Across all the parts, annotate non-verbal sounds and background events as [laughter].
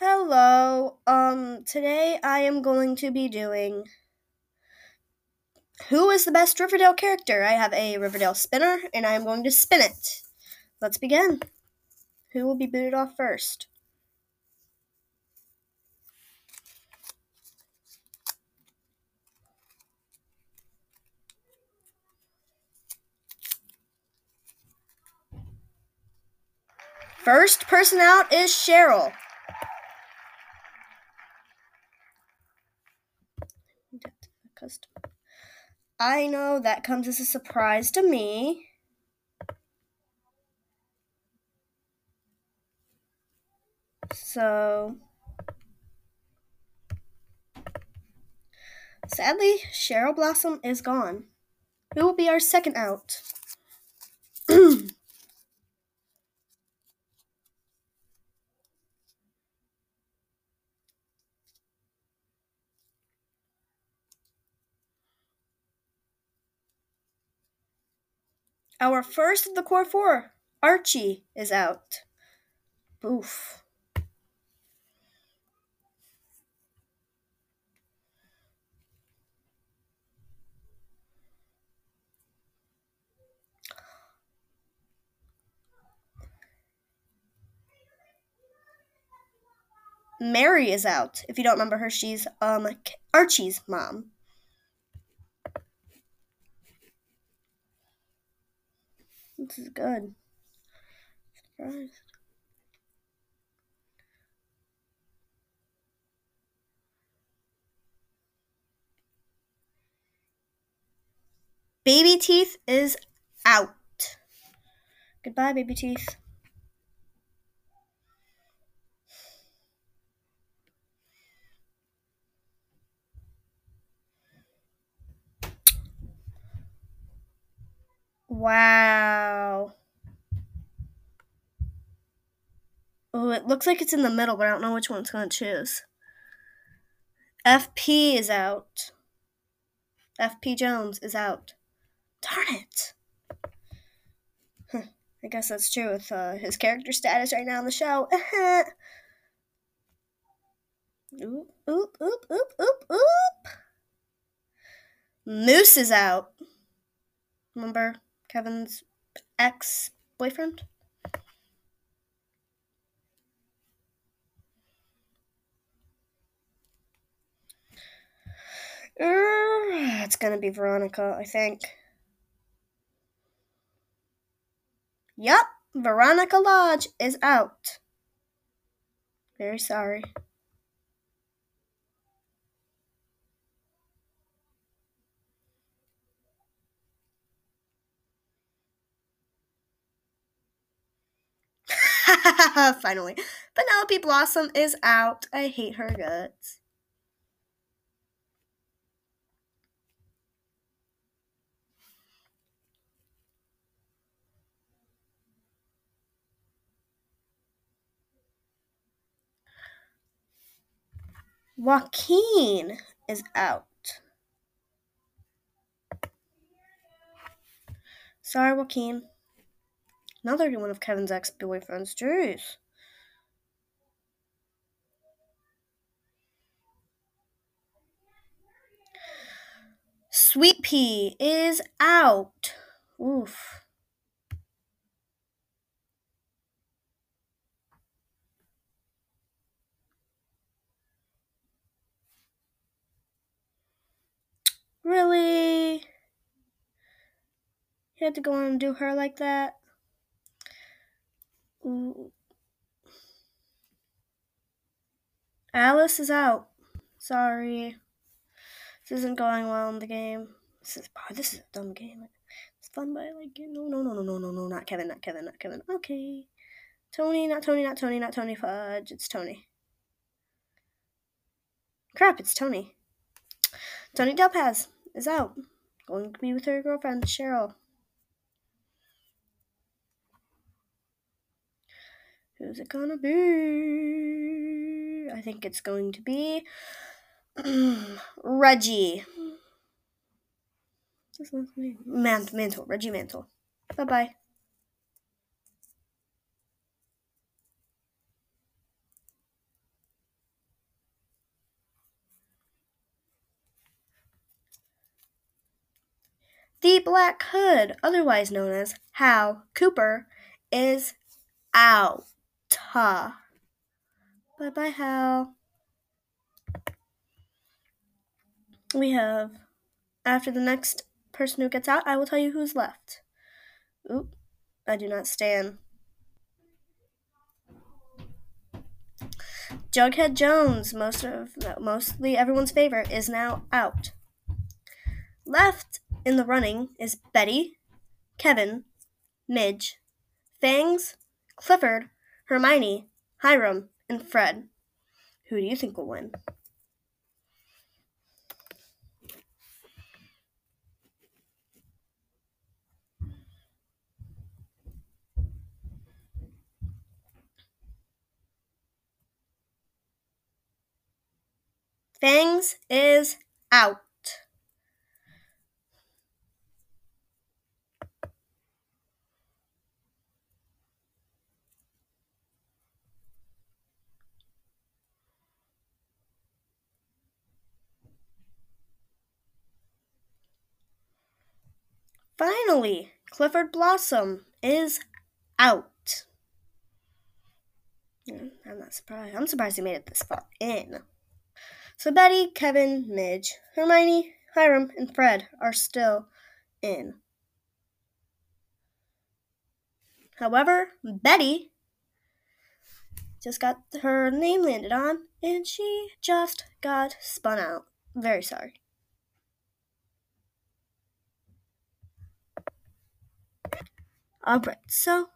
Hello. Um today I am going to be doing Who is the best Riverdale character? I have a Riverdale spinner and I am going to spin it. Let's begin. Who will be booted off first? First person out is Cheryl. I know that comes as a surprise to me. So, sadly, Cheryl Blossom is gone. Who will be our second out? Our first of the core four, Archie, is out. Oof. Mary is out. If you don't remember her, she's um Archie's mom. This is good. Surprised. Baby Teeth is out. Goodbye, Baby Teeth. Wow. Oh, it looks like it's in the middle, but I don't know which one it's going to choose. FP is out. FP Jones is out. Darn it. Huh. I guess that's true with uh, his character status right now on the show. [laughs] oop, oop, oop, oop, oop, oop. Moose is out. Remember Kevin's ex boyfriend? Uh, it's gonna be Veronica, I think. Yup, Veronica Lodge is out. Very sorry. [laughs] Finally. Penelope Blossom is out. I hate her guts. Joaquin is out. Sorry, Joaquin. Another one of Kevin's ex boyfriends. Jeez. Sweet Pea is out. Oof. Really? You had to go and do her like that? Ooh. Alice is out. Sorry. This isn't going well in the game. This is oh, this is a dumb game. It's fun, but I like it. No, no, no, no, no, no, no, not Kevin, not Kevin, not Kevin. Okay. Toni, not Toni, not Toni, not Toni Fudge. It's Toni. Crap, it's Toni. Toni Topaz is out. Going to be with her girlfriend, Cheryl. Who's it gonna be? I think it's going to be [clears throat] Reggie. Mant- Mantle. Reggie Mantle. Bye bye. The Black Hood, otherwise known as Hal Cooper, is out. Bye bye, Hal. We have, after the next person who gets out, I will tell you who's left. Oop, I do not stand. Jughead Jones, most of mostly everyone's favorite, is now out. Left in the running is Betty, Kevin, Midge, Fangs, Clifford, Hermione, Hiram, and Fred. Who do you think will win? Fangs is out. Finally, Clifford Blossom is out. I'm not surprised. I'm surprised he made it this far in. So Betty, Kevin, Midge, Hermione, Hiram, and Fred are still in. However, Betty just got her name landed on and she just got spun out. Very sorry. Alright, so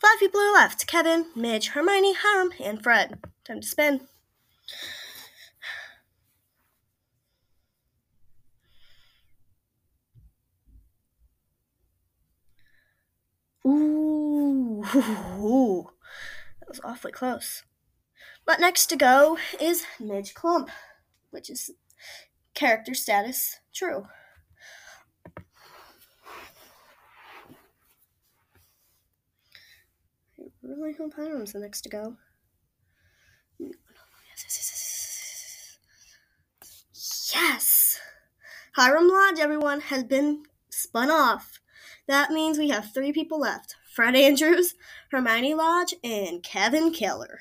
five people are left Kevin, Midge, Hermione, Hiram, and Fred. Time to spin. Ooh, that was awfully close. But next to go is Midge Klump, which is character status true. Really hope Hiram's the next to go. Yes! Hiram Lodge, everyone, has been spun off. That means we have three people left Fred Andrews, Hermione Lodge, and Kevin Keller.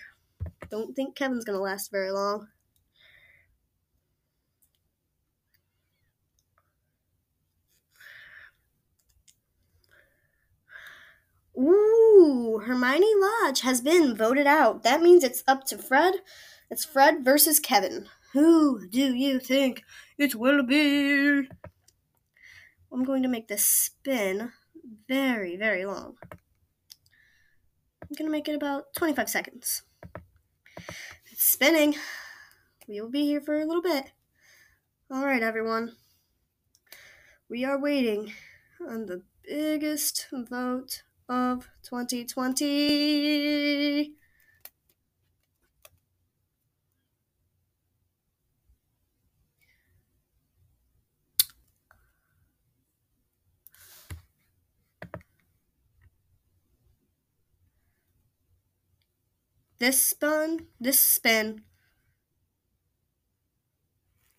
Don't think Kevin's to last very long. Ooh, Hermione Lodge has been voted out. That means it's up to Fred. It's Fred versus Kevin. Who do you think it will be? I'm going to make this spin very, very long. I'm going to make it about 25 seconds. It's spinning. We will be here for a little bit. All right, everyone. We are waiting on the biggest vote of 2020. This spin, this spin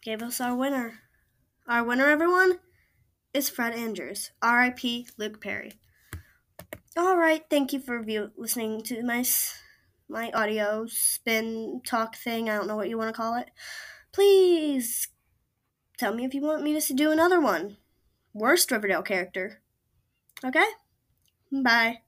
gave us our winner. Our winner, everyone, is Fred Andrews. R.I.P. Luke Perry. All right, thank you for view- listening to my my audio spin talk thing. I don't know what you want to call it. Please tell me if you want me to do another one. Worst Riverdale character. Okay? Bye.